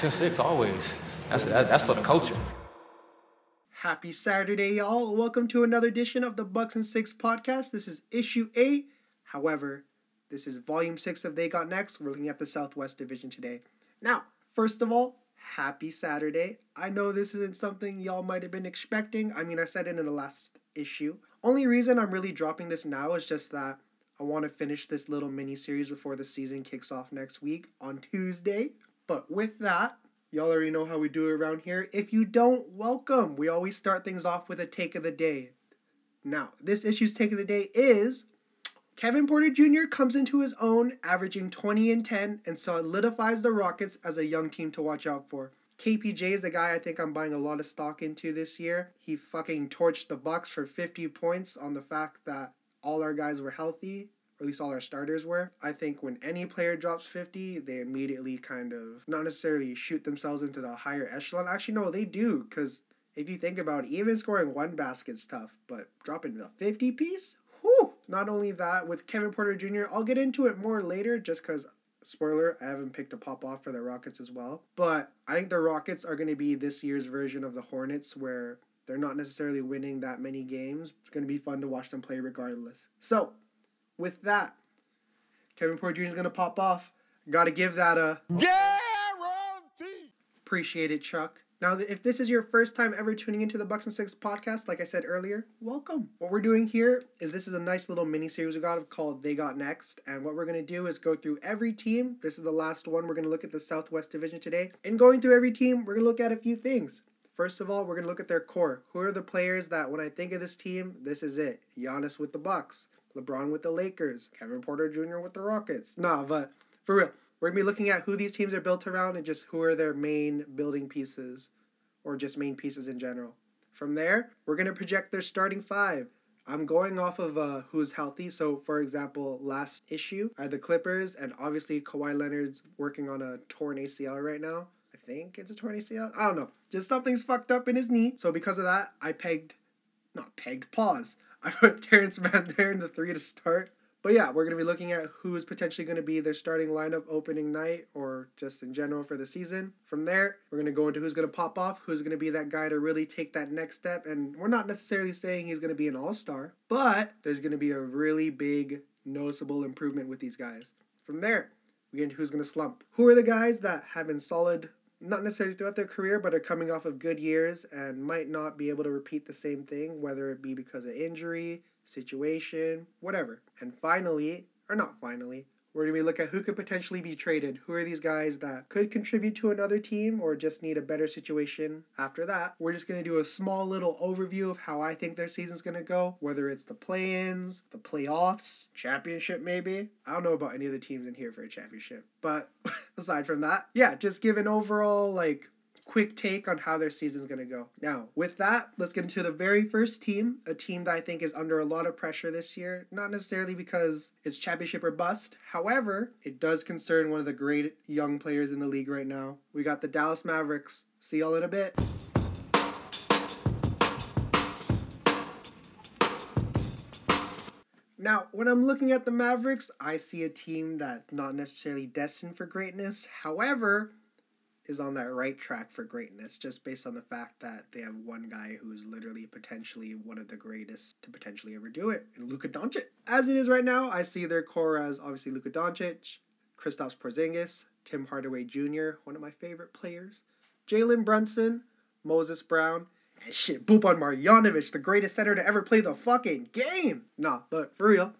Bucks and six always. That's that, that's for the culture. Happy Saturday, y'all. Welcome to another edition of the Bucks and Six podcast. This is issue eight. However, this is volume six of They Got Next. We're looking at the Southwest Division today. Now, first of all, happy Saturday. I know this isn't something y'all might have been expecting. I mean, I said it in the last issue. Only reason I'm really dropping this now is just that I want to finish this little mini series before the season kicks off next week on Tuesday. But with that, y'all already know how we do it around here. If you don't, welcome. We always start things off with a take of the day. Now, this issue's take of the day is Kevin Porter Jr. comes into his own, averaging 20 and 10, and solidifies the Rockets as a young team to watch out for. KPJ is the guy I think I'm buying a lot of stock into this year. He fucking torched the Bucks for 50 points on the fact that all our guys were healthy, or at least all our starters were. I think when any player drops 50, they immediately kind of not necessarily shoot themselves into the higher echelon. Actually, no, they do, because if you think about it, even scoring one basket's tough, but dropping a 50 piece? Whew! Not only that, with Kevin Porter Jr., I'll get into it more later just because spoiler, I haven't picked a pop off for the Rockets as well. But I think the Rockets are going to be this year's version of the Hornets where they're not necessarily winning that many games. It's going to be fun to watch them play regardless. So, with that, Kevin Porter Jr. is going to pop off. Got to give that a guarantee. Appreciate it, Chuck. Now, if this is your first time ever tuning into the Bucks and Six podcast, like I said earlier, welcome. What we're doing here is this is a nice little mini series we got called They Got Next, and what we're gonna do is go through every team. This is the last one. We're gonna look at the Southwest Division today, and going through every team, we're gonna look at a few things. First of all, we're gonna look at their core. Who are the players that, when I think of this team, this is it? Giannis with the Bucks, LeBron with the Lakers, Kevin Porter Jr. with the Rockets. Nah, but for real, we're gonna be looking at who these teams are built around and just who are their main building pieces or just main pieces in general. From there, we're gonna project their starting five. I'm going off of uh, who's healthy. So, for example, last issue are the Clippers, and obviously Kawhi Leonard's working on a torn ACL right now. I think it's a torn ACL. I don't know. Just something's fucked up in his knee. So because of that, I pegged, not pegged, pause. I put Terance Mann there in the three to start. But yeah, we're going to be looking at who is potentially going to be their starting lineup opening night or just in general for the season. From there, we're going to go into who's going to pop off, who's going to be that guy to really take that next step. And we're not necessarily saying he's going to be an all star, but there's going to be a really big, noticeable improvement with these guys. From there, we get into who's going to slump. Who are the guys that have been solid not necessarily throughout their career, but are coming off of good years and might not be able to repeat the same thing, whether it be because of injury, situation, whatever. And finally, or not finally, we're going to be look at who could potentially be traded. Who are these guys that could contribute to another team or just need a better situation after that? We're just going to do a small little overview of how I think their season's going to go, whether it's the play ins, the playoffs, championship maybe. I don't know about any of the teams in here for a championship. But aside from that, yeah, just give an overall like quick take on how their season's going to go. Now, with that, let's get into the very first team, a team that I think is under a lot of pressure this year, not necessarily because it's championship or bust. However, it does concern one of the great young players in the league right now. We got the Dallas Mavericks. See y'all in a bit. Now, when I'm looking at the Mavericks, I see a team that's not necessarily destined for greatness. However, is on that right track for greatness just based on the fact that they have one guy who's literally potentially one of the greatest to potentially ever do it, and Luka Doncic. As it is right now, I see their core as obviously Luka Doncic, Kristaps Porzingis, Tim Hardaway Jr., one of my favorite players, Jalen Brunson, Moses Brown, and shit, Boban Marjanovic, the greatest center to ever play the fucking game. Nah, but for real,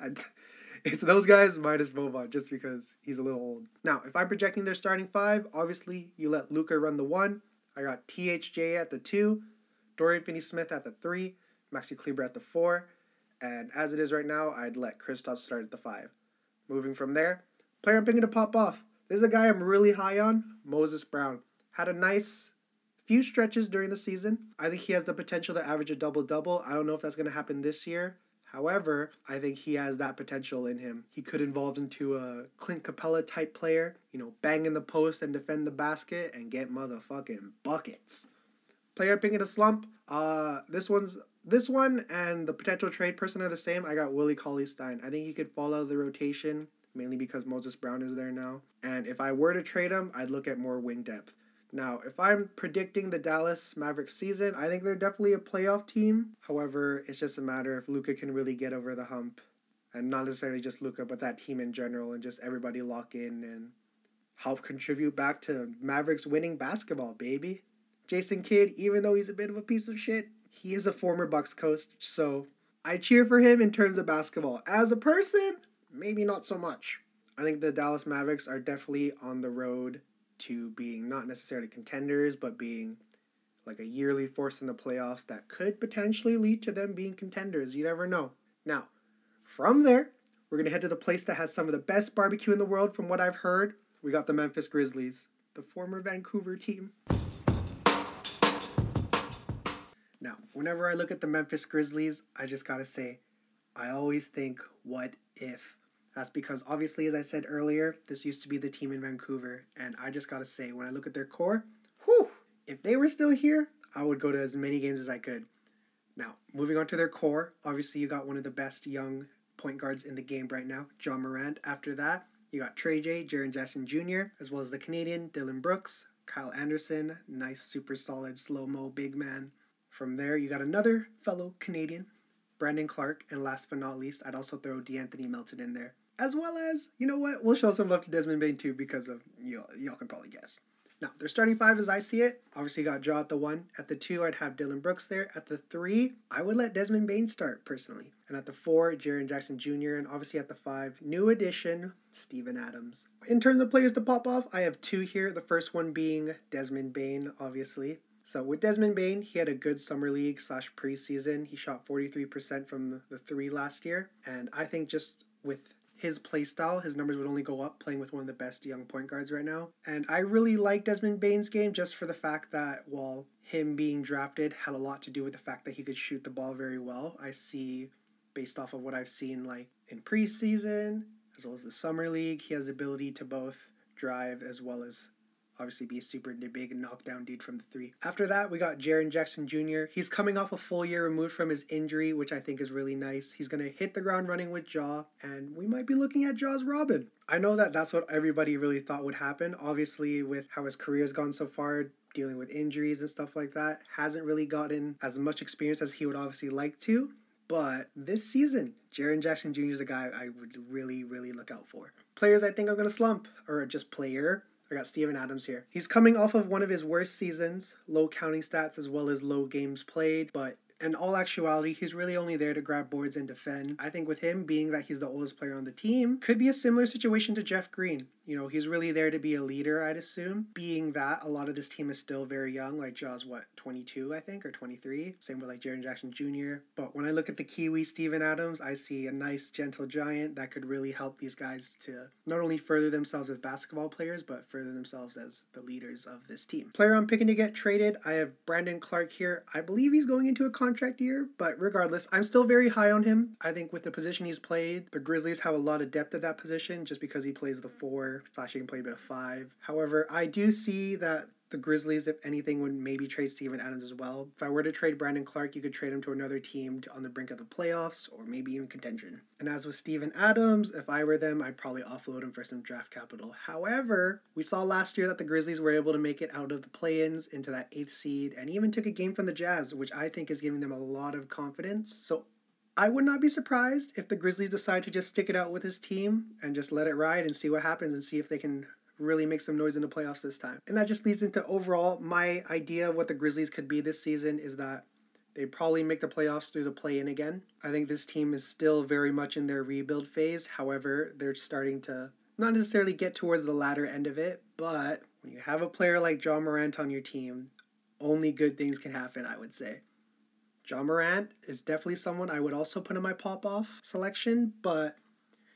I, it's those guys minus Boban just because he's a little old. Now, if I'm projecting their starting five, obviously you let Luka run the one. I got THJ at the two, Dorian Finney Smith at the three, Maxi Kleber at the four, and as it is right now, I'd let Kristaps start at the five. Moving from there, player I'm picking to pop off. This is a guy I'm really high on, Moses Brown. Had a nice few stretches during the season. I think he has the potential to average a double double. I don't know if that's going to happen this year. However, I think he has that potential in him. He could evolve into a Clint Capela type player, you know, bang in the post and defend the basket and get motherfucking buckets. Player picking a slump. Uh, this one's this one and the potential trade person are the same. I got Willie Cauley Stein. I think he could of the rotation mainly because Moses Brown is there now. And if I were to trade him, I'd look at more wing depth. Now, if I'm predicting the Dallas Mavericks season, I think they're definitely a playoff team. However, it's just a matter if Luka can really get over the hump. And not necessarily just Luka, but that team in general, and just everybody lock in and help contribute back to Mavericks winning basketball, baby. Jason Kidd, even though he's a bit of a piece of shit, he is a former Bucks coach, so I cheer for him in terms of basketball. As a person, maybe not so much. I think the Dallas Mavericks are definitely on the road to being not necessarily contenders, but being like a yearly force in the playoffs that could potentially lead to them being contenders. You never know. Now, from there, we're going to head to the place that has some of the best barbecue in the world, from what I've heard. We got the Memphis Grizzlies, the former Vancouver team. Now, whenever I look at the Memphis Grizzlies, I just gotta say, I always think, what if? That's because obviously, as I said earlier, this used to be the team in Vancouver, and I just gotta say, when I look at their core, whew, if they were still here, I would go to as many games as I could. Now, moving on to their core, obviously you got one of the best young point guards in the game right now, Ja Morant. After that, you got Trey J, Jaren Jackson Jr., as well as the Canadian Dillon Brooks, Kyle Anderson, nice, super solid, slow mo big man. From there, you got another fellow Canadian, Brandon Clarke, and last but not least, I'd also throw De'Anthony Melton in there. As well as, you know what, we'll show some love to Desmond Bane too because of, y'all, y'all can probably guess. Now, their starting five as I see it, obviously got Ja at the one. At the two, I'd have Dillon Brooks there. At the three, I would let Desmond Bane start personally. And at the four, Jaren Jackson Jr. And obviously at the five, new addition, Steven Adams. In terms of players to pop off, I have two here. The first one being Desmond Bane, obviously. So with Desmond Bane, he had a good summer league slash preseason. He shot 43% from the three last year. And I think just with his play style, his numbers would only go up playing with one of the best young point guards right now. And I really like Desmond Bane's game just for the fact that while him being drafted had a lot to do with the fact that he could shoot the ball very well. I see based off of what I've seen like in preseason as well as the summer league, he has the ability to both drive as well as obviously be a super big knockdown dude from the three. After that, we got Jaren Jackson Jr. He's coming off a full year removed from his injury, which I think is really nice. He's going to hit the ground running with Ja, and we might be looking at Ja's Robin. I know that that's what everybody really thought would happen. Obviously, with how his career's gone so far, dealing with injuries and stuff like that, hasn't really gotten as much experience as he would obviously like to. But this season, Jaren Jackson Jr. is a guy I would really, really look out for. Players I think are going to slump, or just player. I got Steven Adams here. He's coming off of one of his worst seasons, low counting stats as well as low games played, but in all actuality, he's really only there to grab boards and defend. I think with him being that he's the oldest player on the team, could be a similar situation to Jeff Green. You know, he's really there to be a leader, I'd assume. Being that a lot of this team is still very young, like Ja's what, 22, I think, or 23. Same with like Jaren Jackson Jr. But when I look at the Kiwi Steven Adams, I see a nice, gentle giant that could really help these guys to not only further themselves as basketball players, but further themselves as the leaders of this team. Player I'm picking to get traded, I have Brandon Clarke here. I believe he's going into a contract year, but regardless, I'm still very high on him. I think with the position he's played, the Grizzlies have a lot of depth at that position just because he plays the four slash he can play a bit of five. However, I do see that the Grizzlies, if anything, would maybe trade Steven Adams as well. If I were to trade Brandon Clarke, you could trade him to another team on the brink of the playoffs or maybe even contention. And as with Steven Adams, if I were them, I'd probably offload him for some draft capital. However, we saw last year that the Grizzlies were able to make it out of the play ins into that eighth seed and even took a game from the Jazz, which I think is giving them a lot of confidence. So I would not be surprised if the Grizzlies decide to just stick it out with his team and just let it ride and see what happens and see if they can really make some noise in the playoffs this time. And that just leads into overall my idea of what the Grizzlies could be this season is that they'd probably make the playoffs through the play in again. I think this team is still very much in their rebuild phase. However, they're starting to not necessarily get towards the latter end of it, but when you have a player like Ja Morant on your team, only good things can happen, I would say. Ja Morant is definitely someone I would also put in my pop off selection, but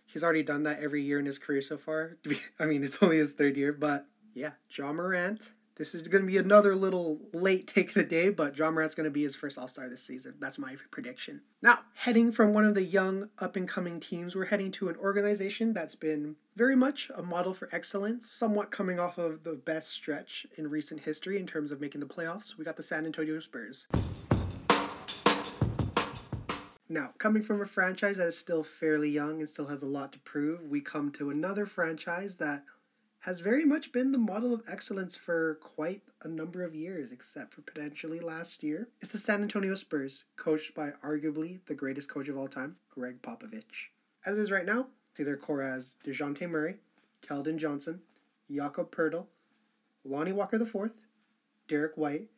he's already done that every year in his career so far. I mean, it's only his third year, but yeah, Ja Morant. This is going to be another little late take of the day, but Ja Morant's going to be his first All Star this season. That's my prediction. Now, heading from one of the young up and coming teams, we're heading to an organization that's been very much a model for excellence, somewhat coming off of the best stretch in recent history in terms of making the playoffs. We got the San Antonio Spurs. Now, coming from a franchise that is still fairly young and still has a lot to prove, we come to another franchise that has very much been the model of excellence for quite a number of years, except for potentially last year. It's the San Antonio Spurs, coached by arguably the greatest coach of all time, Gregg Popovich. As is right now, see their core as DeJounte Murray, Keldon Johnson, Jakob Poeltl, Lonnie Walker IV, Derrick White,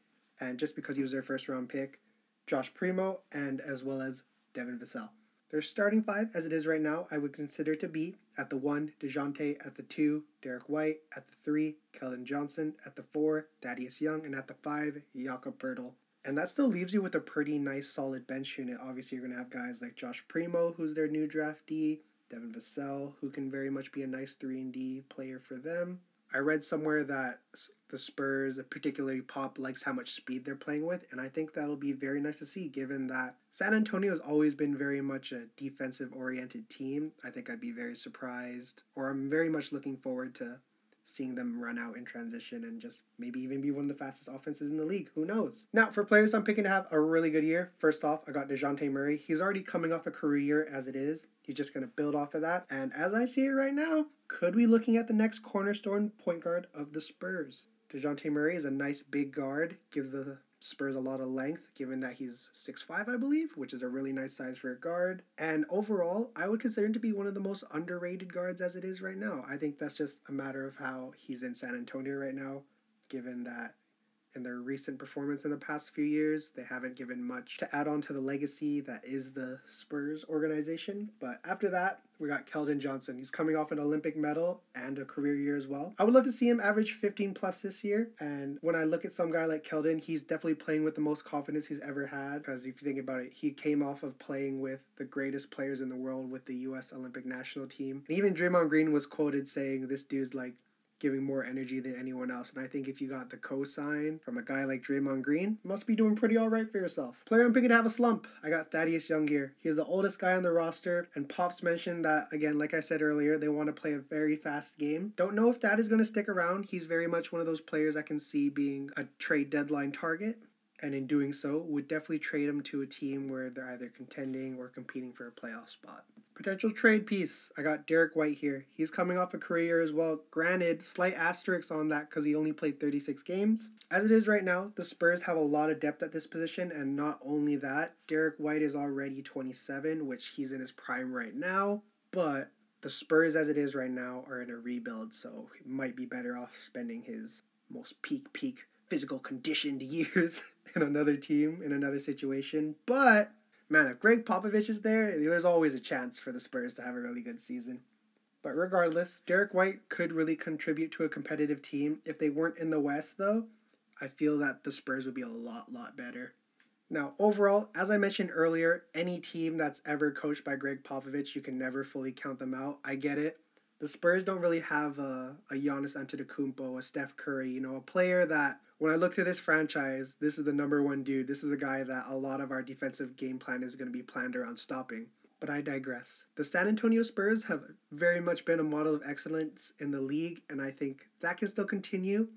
and just because he was their first round pick, Josh Primo, and as well as Devin Vassell. Their starting five, as it is right now, I would consider to be at the one, DeJounte, at the two, Derrick White, at the three, Keldon Johnson, at the four, Thaddeus Young, and at the five, Jakob Poeltl. And that still leaves you with a pretty nice, solid bench unit. Obviously, you're going to have guys like Josh Primo, who's their new draftee, Devin Vassell, who can very much be a nice 3 and D player for them. I read somewhere that the Spurs, particularly Pop, likes how much speed they're playing with, and I think that'll be very nice to see given that San Antonio has always been very much a defensive oriented team. I think I'd be very surprised, or I'm very much looking forward to seeing them run out in transition and just maybe even be one of the fastest offenses in the league. Who knows? Now, for players I'm picking to have a really good year, first off, I got DeJounte Murray. He's already coming off a career as it is. He's just going to build off of that. And as I see it right now, could we looking at the next cornerstone point guard of the Spurs? DeJounte Murray is a nice big guard, gives the Spurs a lot of length, given that he's 6'5, I believe, which is a really nice size for a guard. And overall, I would consider him to be one of the most underrated guards as it is right now. I think that's just a matter of how he's in San Antonio right now, given that in their recent performance in the past few years. They haven't given much to add on to the legacy that is the Spurs organization. But after that, we got Keldon Johnson. He's coming off an Olympic medal and a career year as well. I would love to see him average 15 plus this year. And when I look at some guy like Keldon, he's definitely playing with the most confidence he's ever had. Because if you think about it, he came off of playing with the greatest players in the world with the U.S. Olympic national team. And even Draymond Green was quoted saying this dude's like giving more energy than anyone else. And I think if you got the cosign from a guy like Draymond Green, must be doing pretty all right for yourself. Player I'm picking to have a slump. I got Thaddeus Young here. He's the oldest guy on the roster, and Pops mentioned that again, like I said earlier, they want to play a very fast game. Don't know if that is going to stick around. He's very much one of those players I can see being a trade deadline target. And in doing so, would definitely trade him to a team where they're either contending or competing for a playoff spot. Potential trade piece. I got Derrick White here. He's coming off a career as well. Granted, slight asterisks on that because he only played 36 games. As it is right now, the Spurs have a lot of depth at this position, and not only that, Derrick White is already 27, which he's in his prime right now. But the Spurs, as it is right now, are in a rebuild, so he might be better off spending his most peak, peak physical conditioned years in another team, in another situation. But man, if Gregg Popovich is there, there's always a chance for the Spurs to have a really good season. But regardless, Derrick White could really contribute to a competitive team. If they weren't in the West, though, I feel that the Spurs would be a lot, lot better. Now, overall, as I mentioned earlier, any team that's ever coached by Gregg Popovich, you can never fully count them out. I get it. The Spurs don't really have a, a Giannis Antetokounmpo, a Steph Curry, you know, a player that when I look to this franchise, this is the number one dude. This is a guy that a lot of our defensive game plan is going to be planned around stopping. But I digress. The San Antonio Spurs have very much been a model of excellence in the league, and I think that can still continue.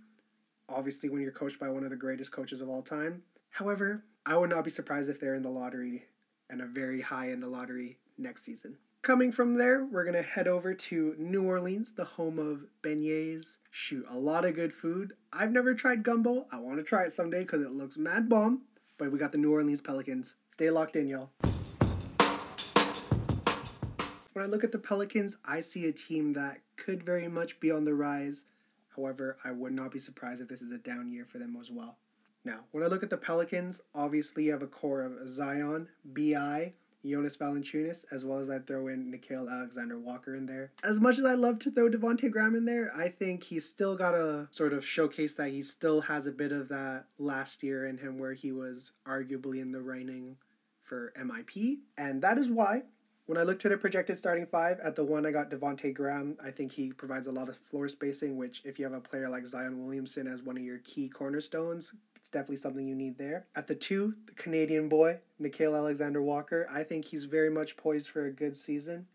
Obviously, when you're coached by one of the greatest coaches of all time. However, I would not be surprised if they're in the lottery and a very high in the lottery next season. Coming from there, we're gonna head over to New Orleans, the home of beignets. Shoot, a lot of good food. I've never tried gumbo. I want to try it someday because it looks mad bomb. But we got the New Orleans Pelicans. Stay locked in, y'all. When I look at the Pelicans, I see a team that could very much be on the rise. However, I would not be surprised if this is a down year for them as well. Now, when I look at the Pelicans, obviously you have a core of Zion, BI, Jonas Valanciunas, as well as I'd throw in Nickeil Alexander Walker in there. As much as I love to throw Devonte Graham in there, I think he's still got to sort of showcase that he still has a bit of that last year in him where he was arguably in the running for MIP. And that is why when I look to the projected starting five, at the one I got Devonte Graham. I think he provides a lot of floor spacing, which if you have a player like Zion Williamson as one of your key cornerstones, it's definitely something you need there. At the two, the Canadian boy, Nickeil Alexander Walker. I think he's very much poised for a good season.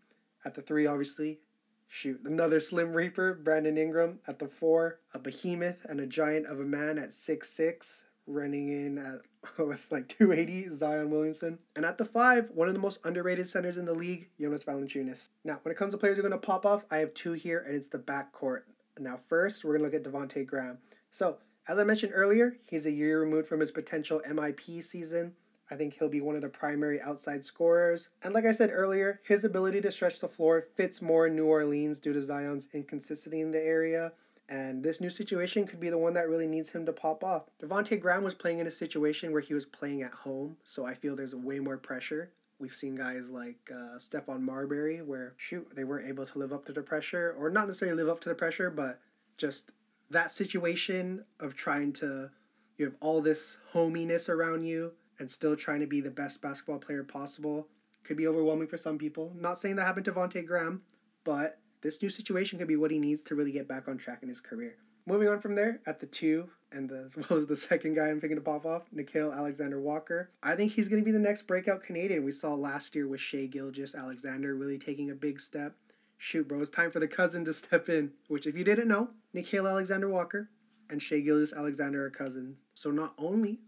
At the three, obviously, shoot, another Slim Reaper, Brandon Ingram. At the four, a behemoth and a giant of a man at six six, running in at oh, it's like 280, Zion Williamson. And at the five, one of the most underrated centers in the league, Jonas Valanciunas. Now, when it comes to players who are going to pop off, I have two here, and it's the backcourt. Now, first, we're going to look at Devonte Graham. So, as I mentioned earlier, he's a year removed from his potential MIP season. I think he'll be one of the primary outside scorers. And like I said earlier, his ability to stretch the floor fits more in New Orleans due to Zion's inconsistency in the area. And this new situation could be the one that really needs him to pop off. Devonte Graham was playing in a situation where he was playing at home, so I feel there's way more pressure. We've seen guys like uh, Stephon Marbury, where shoot, they weren't able to live up to the pressure, or not necessarily live up to the pressure, but just that situation of trying to, you have all this hominess around you and still trying to be the best basketball player possible could be overwhelming for some people. Not saying that happened to Vontae Graham, but this new situation could be what he needs to really get back on track in his career. Moving on from there, at the two, and the, as well as the second guy I'm thinking to pop off, Nickeil Alexander Walker. I think he's going to be the next breakout Canadian. We saw last year with Shai Gilgeous Alexander really taking a big step. Shoot, bro, it's time for the cousin to step in. Which, if you didn't know, Nickeil Alexander Walker and Shai Gilgeous-Alexander are cousins. So not only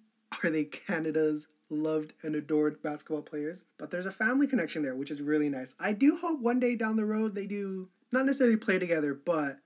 are they Canada's loved and adored basketball players, but there's a family connection there, which is really nice. I do hope one day down the road they do not necessarily play together, but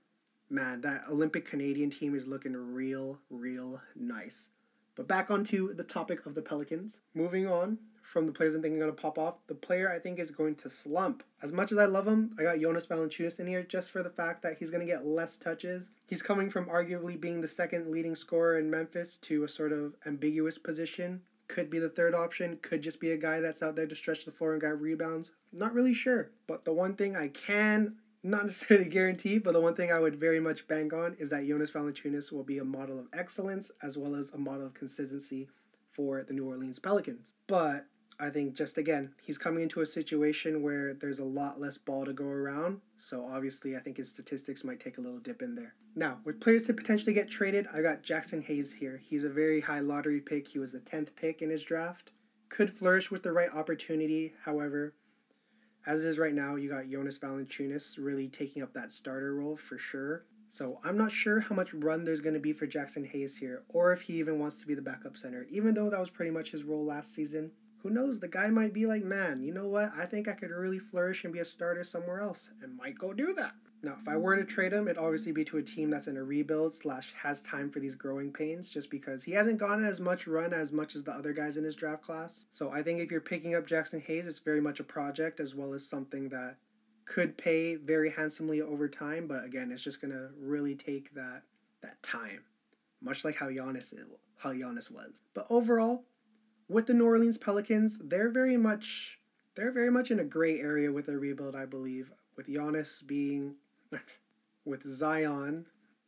man, that Olympic Canadian team is looking real, real nice. But back onto the topic of the Pelicans. Moving on from the players I'm thinking going to pop off, the player I think is going to slump. As much as I love him, I got Jonas Valanciunas in here just for the fact that he's going to get less touches. He's coming from arguably being the second leading scorer in Memphis to a sort of ambiguous position. Could be the third option, could just be a guy that's out there to stretch the floor and get rebounds. Not really sure. But the one thing I can not necessarily guarantee, but the one thing I would very much bank on is that Jonas Valanciunas will be a model of excellence as well as a model of consistency for the New Orleans Pelicans. But I think just again, he's coming into a situation where there's a lot less ball to go around. So obviously, I think his statistics might take a little dip in there. Now, with players to potentially get traded, I got Jaxson Hayes here. He's a very high lottery pick. He was the 10th pick in his draft. Could flourish with the right opportunity. However, as it is right now, you got Jonas Valanciunas really taking up that starter role for sure. So I'm not sure how much run there's going to be for Jaxson Hayes here, or if he even wants to be the backup center. Even though that was pretty much his role last season, who knows? The guy might be like, man, you know what? I think I could really flourish and be a starter somewhere else, and might go do that. Now, if I were to trade him, it'd obviously be to a team that's in a rebuild slash has time for these growing pains, just because he hasn't gotten as much run as much as the other guys in his draft class. So I think if you're picking up Jaxson Hayes, it's very much a project as well as something that could pay very handsomely over time. But again, it's just gonna really take that that time, much like how Giannis how Giannis was. But overall, with the New Orleans Pelicans, they're very much they're very much in a gray area with their rebuild, I believe. With Giannis being with Zion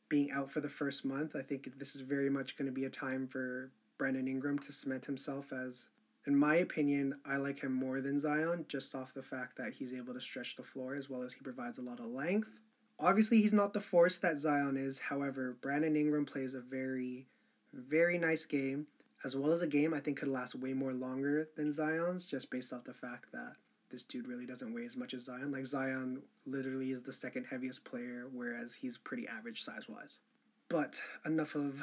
being out for the first month, I think this is very much going to be a time for Brandon Ingram to cement himself as, in my opinion, I like him more than Zion just off the fact that he's able to stretch the floor as well as he provides a lot of length. Obviously, he's not the force that Zion is. However, Brandon Ingram plays a very, very nice game, as well as a game I think could last way more longer than Zion's, just based off the fact that this dude really doesn't weigh as much as Zion. Like Zion literally is the second heaviest player, whereas he's pretty average size wise. But enough of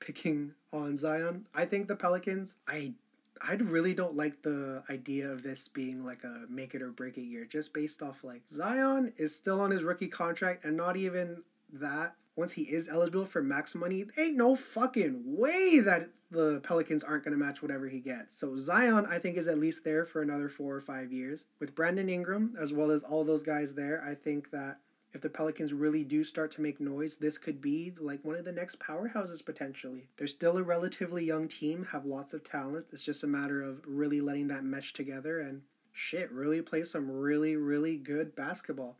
picking on Zion. I think the Pelicans, I I really don't like the idea of this being like a make it or break it year, just based off like Zion is still on his rookie contract and not even that. Once he is eligible for max money, ain't no fucking way that the Pelicans aren't going to match whatever he gets. So Zion, I think, is at least there for another four or five years. With Brandon Ingram, as well as all those guys there, I think that if the Pelicans really do start to make noise, this could be like one of the next powerhouses potentially. They're still a relatively young team, have lots of talent. It's just a matter of really letting that mesh together and shit, really play some really, really good basketball.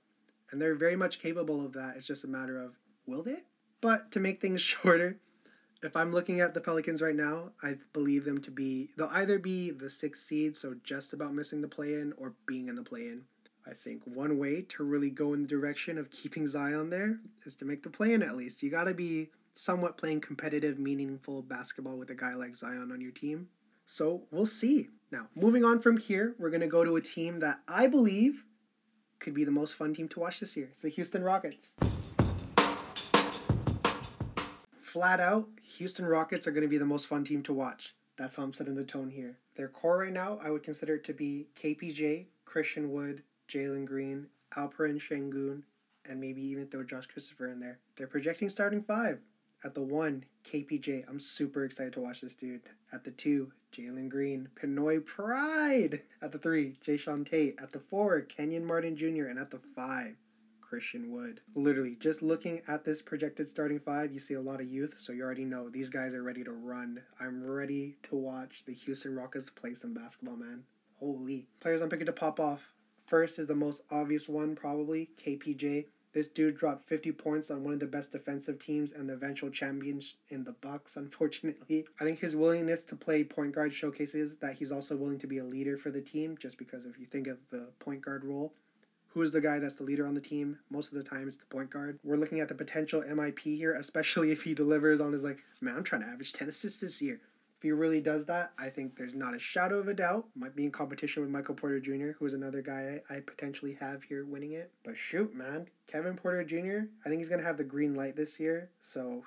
And they're very much capable of that. It's just a matter of will they? But to make things shorter, if I'm looking at the Pelicans right now, I believe them to be they'll either be the sixth seed, so just about missing the play in, or being in the play in. I think one way to really go in the direction of keeping Zion there is to make the play in at least. You gotta be somewhat playing competitive, meaningful basketball with a guy like Zion on your team. So we'll see. Now, moving on from here, we're gonna go to a team that I believe could be the most fun team to watch this year. It's the Houston Rockets. flat out, Houston Rockets are going to be the most fun team to watch. That's how I'm setting the tone here. Their core right now, I would consider it to be KPJ, Christian Wood, Jalen Green, Alperen Sengun, and maybe even throw Josh Christopher in there. They're projecting starting five. At the one, KPJ. I'm super excited to watch this dude. At the two, Jalen Green. Pinoy Pride. At the three, Jae'Sean Tate. At the four, Kenyon Martin Jr. And at the five, Christian Wood. Literally, just looking at this projected starting five, you see a lot of youth, so you already know these guys are ready to run. I'm ready to watch the Houston Rockets play some basketball, man. Holy. Players I'm picking to pop off. First is the most obvious one, probably KPJ. This dude dropped 50 points on one of the best defensive teams and the eventual champions in the Bucks, unfortunately. I think his willingness to play point guard showcases that he's also willing to be a leader for the team, just because if you think of the point guard role, who is the guy that's the leader on the team? Most of the time, it's the point guard. We're looking at the potential MIP here, especially if he delivers on his like, man, I'm trying to average 10 assists this year. If he really does that, I think there's not a shadow of a doubt. Might be in competition with Michael Porter Jr., who is another guy I, potentially have here winning it. But shoot, man, Kevin Porter Jr., I think he's gonna have the green light this year. So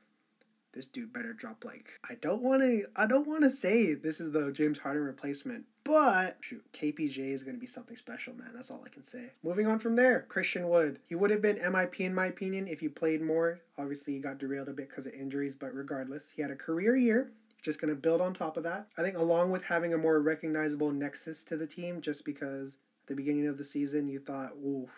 this dude better drop like I don't want to I don't want to say this is the James Harden replacement, but shoot, KPJ is going to be something special, man. That's all I can say. Moving on from there, Christian Wood. He would have been MIP in my opinion if he played more. Obviously, he got derailed a bit because of injuries, but regardless, he had a career year. Just going to build on top of that. I think along with having a more recognizable nexus to the team, just because at the beginning of the season you thought, ooh,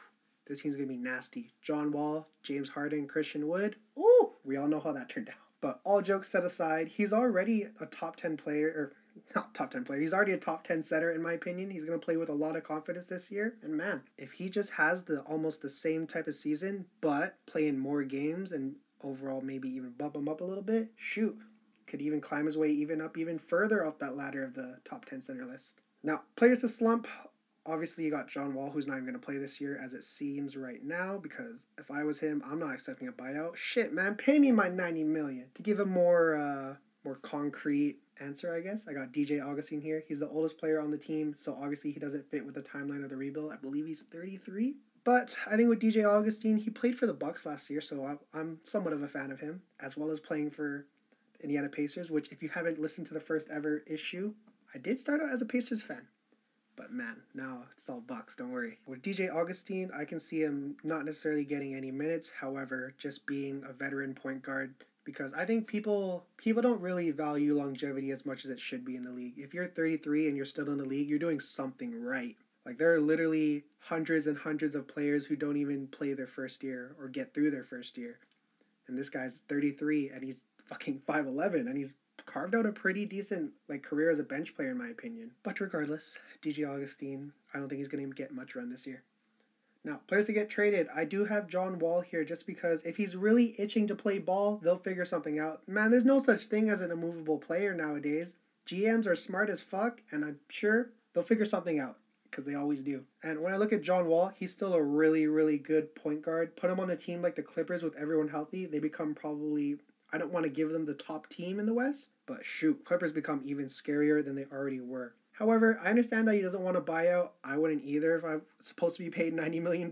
this team's going to be nasty. John Wall, James Harden, Christian Wood. Ooh, we all know how that turned out. But all jokes set aside, he's already a top 10 player, or not top 10 player, he's already a top 10 setter in my opinion. He's going to play with a lot of confidence this year. And man, if he just has the almost the same type of season, but playing more games and overall maybe even bump him up a little bit, shoot, could even climb his way even up even further up that ladder of the top 10 center list. Now, players to slump, obviously you got John Wall, who's not even going to play this year as it seems right now. Because if I was him, I'm not accepting a buyout. Shit, man, pay me my ninety million to give a more uh, more concrete answer. I guess I got DJ Augustin here. He's the oldest player on the team, so obviously he doesn't fit with the timeline of the rebuild. I believe he's thirty three. But I think with DJ Augustin, he played for the Bucks last year, so I'm somewhat of a fan of him, as well as playing for Indiana Pacers. Which, if you haven't listened to the first ever issue, I did start out as a Pacers fan. But man, now it's all Bucks. Don't worry. With DJ Augustin, I can see him not necessarily getting any minutes. However, just being a veteran point guard because I think people people don't really value longevity as much as it should be in the league. If you're 33 and you're still in the league, you're doing something right. Like there are literally hundreds and hundreds of players who don't even play their first year or get through their first year. And this guy's 33 and he's fucking 5'11 and he's carved out a pretty decent like career as a bench player in my opinion. But regardless, DJ Augustin, I don't think he's going to get much run this year. Now, players to get traded, I do have John Wall here just because if he's really itching to play ball, they'll figure something out. Man, there's no such thing as an immovable player nowadays. GMs are smart as fuck, and I'm sure they'll figure something out because they always do. And when I look at John Wall, he's still a really, really good point guard. Put him on a team like the Clippers with everyone healthy, they become probably I don't want to give them the top team in the West, but shoot, Clippers become even scarier than they already were. However, I understand that he doesn't want to buy out. I wouldn't either if I'm supposed to be paid $90 million.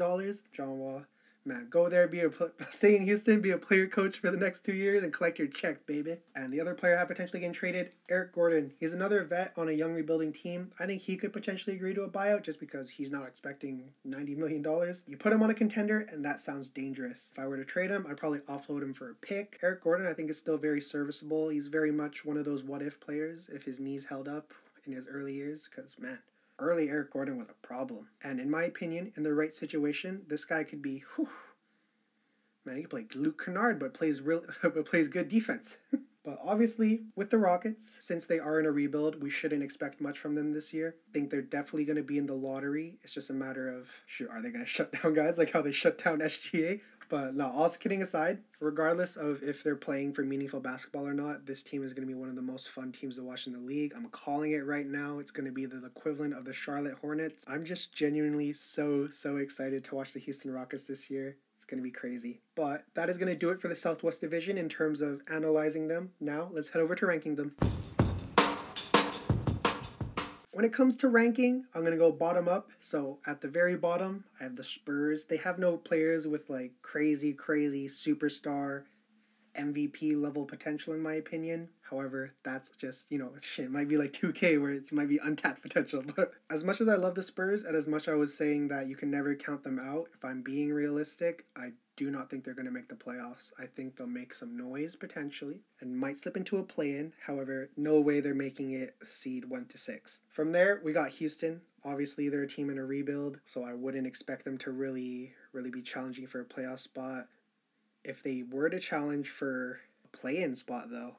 John Wall man, go there, be a stay in Houston, be a player coach for the next two years, and collect your check, baby. And the other player I have potentially getting traded, Eric Gordon. He's another vet on a young rebuilding team. I think he could potentially agree to a buyout just because he's not expecting ninety million dollars. You put him on a contender, and that sounds dangerous. If I were to trade him, I'd probably offload him for a pick. Eric Gordon, I think, is still very serviceable. He's very much one of those what if players if his knees held up in his early years, because man early Eric Gordon was a problem. And in my opinion, in the right situation, this guy could be whew, man, he can play Luke Kennard, but plays real, but plays good defense. but obviously, with the Rockets, since they are in a rebuild, we shouldn't expect much from them this year. I think they're definitely going to be in the lottery. It's just a matter of, shoot, are they going to shut down guys like how they shut down SGA? But no, all kidding aside, regardless of if they're playing for meaningful basketball or not, this team is going to be one of the most fun teams to watch in the league. I'm calling it right now. It's going to be the equivalent of the Charlotte Hornets. I'm just genuinely so, so excited to watch the Houston Rockets this year It's going to be crazy. But that is going to do it for the Southwest Division in terms of analyzing them. Now, let's head over to ranking them. When it comes to ranking, I'm going to go bottom up. So at the very bottom, I have the Spurs. They have no players with like crazy, crazy superstar MVP level potential in my opinion. However, that's just, you know, shit, it might be like 2K where it might be untapped potential. But as much as I love the Spurs and as much I was saying that you can never count them out, if I'm being realistic, I do not think they're going to make the playoffs. I think they'll make some noise potentially and might slip into a play in. However, no way they're making it seed 1 to 6. From there, we got Houston. Obviously, they're a team in a rebuild, so I wouldn't expect them to really really be challenging for a playoff spot. If they were to challenge for a play-in spot though,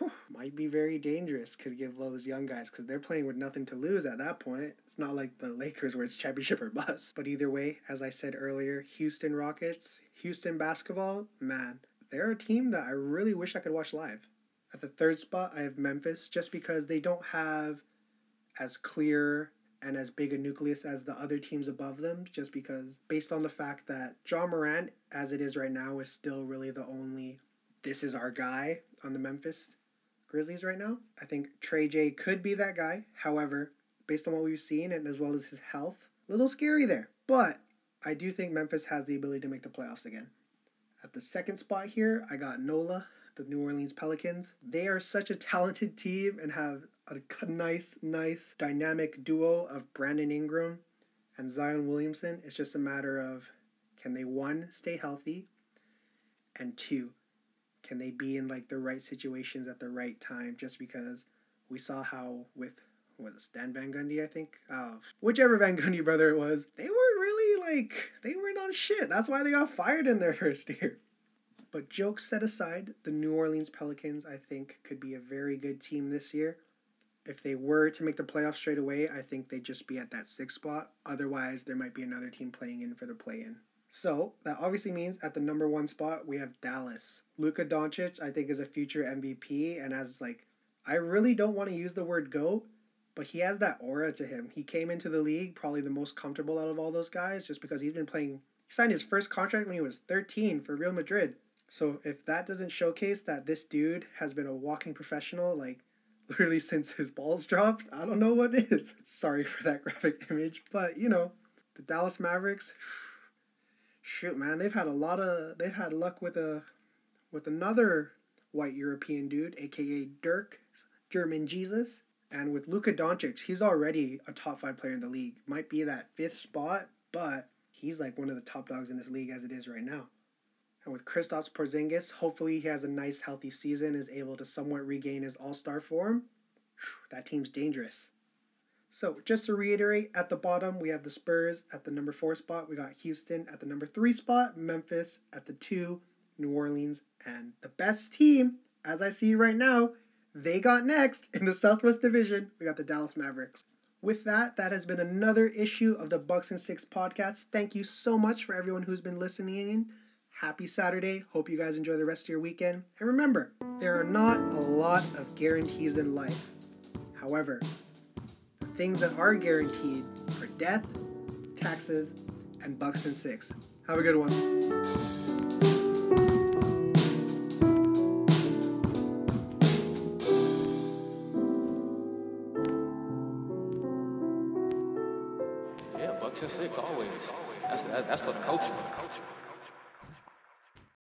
whew, might be very dangerous. Could give those young guys because they're playing with nothing to lose at that point. It's not like the Lakers where it's championship or bust. But either way, as I said earlier, Houston Rockets, Houston basketball, man, they're a team that I really wish I could watch live. At the third spot, I have Memphis just because they don't have as clear and as big a nucleus as the other teams above them, just because based on the fact that Ja Morant, as it is right now, is still really the only this is our guy on the Memphis Grizzlies right now. I think Trey J could be that guy. However, based on what we've seen and as well as his health, a little scary there. But I do think Memphis has the ability to make the playoffs again. At the second spot here, I got NOLA, the New Orleans Pelicans. They are such a talented team and have a nice, nice dynamic duo of Brandon Ingram and Zion Williamson. It's just a matter of can they one stay healthy, and two, can they be in like the right situations at the right time? Just because we saw how with was it Stan Van Gundy, I think, uh, whichever Van Gundy brother it was, they weren't really like they weren't on shit. That's why they got fired in their first year. But jokes set aside, the New Orleans Pelicans, I think, could be a very good team this year if they were to make the playoffs straight away, I think they'd just be at that sixth spot. Otherwise, there might be another team playing in for the play in. So that obviously means at the number one spot we have Dallas. Luka Doncic, I think, is a future MVP, and as like, I really don't want to use the word goat, but he has that aura to him. He came into the league probably the most comfortable out of all those guys, just because he's been playing. He signed his first contract when he was thirteen for Real Madrid. So if that doesn't showcase that this dude has been a walking professional, like literally since his balls dropped. I don't know what is. Sorry for that graphic image, but you know, the Dallas Mavericks. Shoot, man, they've had a lot of they've had luck with a with another white European dude, aka Dirk, German Jesus, and with Luka Doncic, he's already a top five player in the league. Might be that fifth spot, but he's like one of the top dogs in this league as it is right now. And with Kristaps Porzingis, hopefully he has a nice healthy season, is able to somewhat regain his all-star form. That team's dangerous. So just to reiterate, at the bottom we have the Spurs at the number four spot. We got Houston at the number three spot, Memphis at the two, New Orleans, and the best team, as I see right now, they got next in the Southwest Division. We got the Dallas Mavericks. With that, that has been another issue of the Bucks and Six podcast. Thank you so much for everyone who's been listening in. Happy Saturday. Hope you guys enjoy the rest of your weekend. And remember, there are not a lot of guarantees in life. However, things that are guaranteed are death, taxes, and bucks and six. Have a good one.